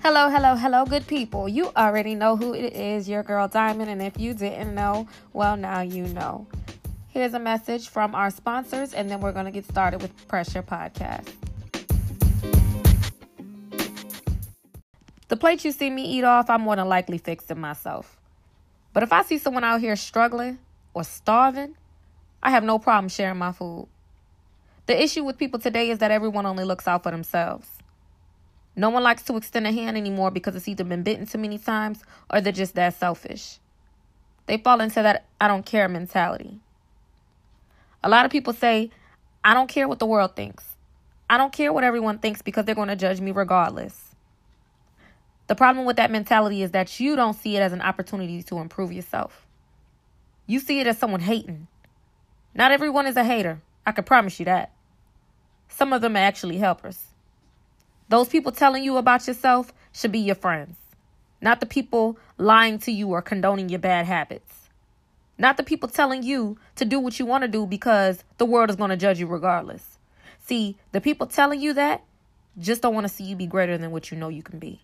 Hello, hello, hello, good people. You already know who it is, your girl Diamond, and if you didn't know, well, now you know. Here's a message from our sponsors, and then we're going to get started with Pressure Podcast. The plate you see me eat off, I'm more than likely fixing myself. But if I see someone out here struggling or starving, I have no problem sharing my food. The issue with people today is that everyone only looks out for themselves. No one likes to extend a hand anymore because it's either been bitten too many times or they're just that selfish. They fall into that I don't care mentality. A lot of people say, I don't care what the world thinks. I don't care what everyone thinks because they're going to judge me regardless. The problem with that mentality is that you don't see it as an opportunity to improve yourself. You see it as someone hating. Not everyone is a hater. I can promise you that. Some of them are actually helpers. Those people telling you about yourself should be your friends, not the people lying to you or condoning your bad habits. Not the people telling you to do what you want to do because the world is going to judge you regardless. See, the people telling you that just don't want to see you be greater than what you know you can be.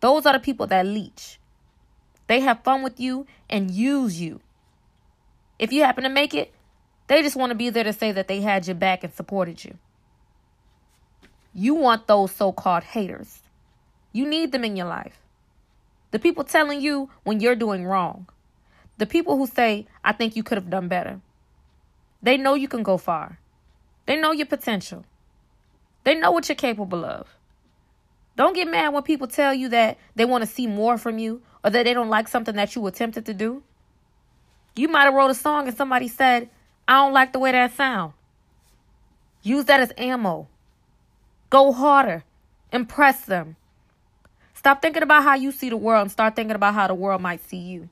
Those are the people that leech. They have fun with you and use you. If you happen to make it, they just want to be there to say that they had your back and supported you. You want those so called haters. You need them in your life. The people telling you when you're doing wrong. The people who say, I think you could have done better. They know you can go far. They know your potential. They know what you're capable of. Don't get mad when people tell you that they want to see more from you or that they don't like something that you attempted to do. You might have wrote a song and somebody said, I don't like the way that sound. Use that as ammo. Go harder. Impress them. Stop thinking about how you see the world and start thinking about how the world might see you.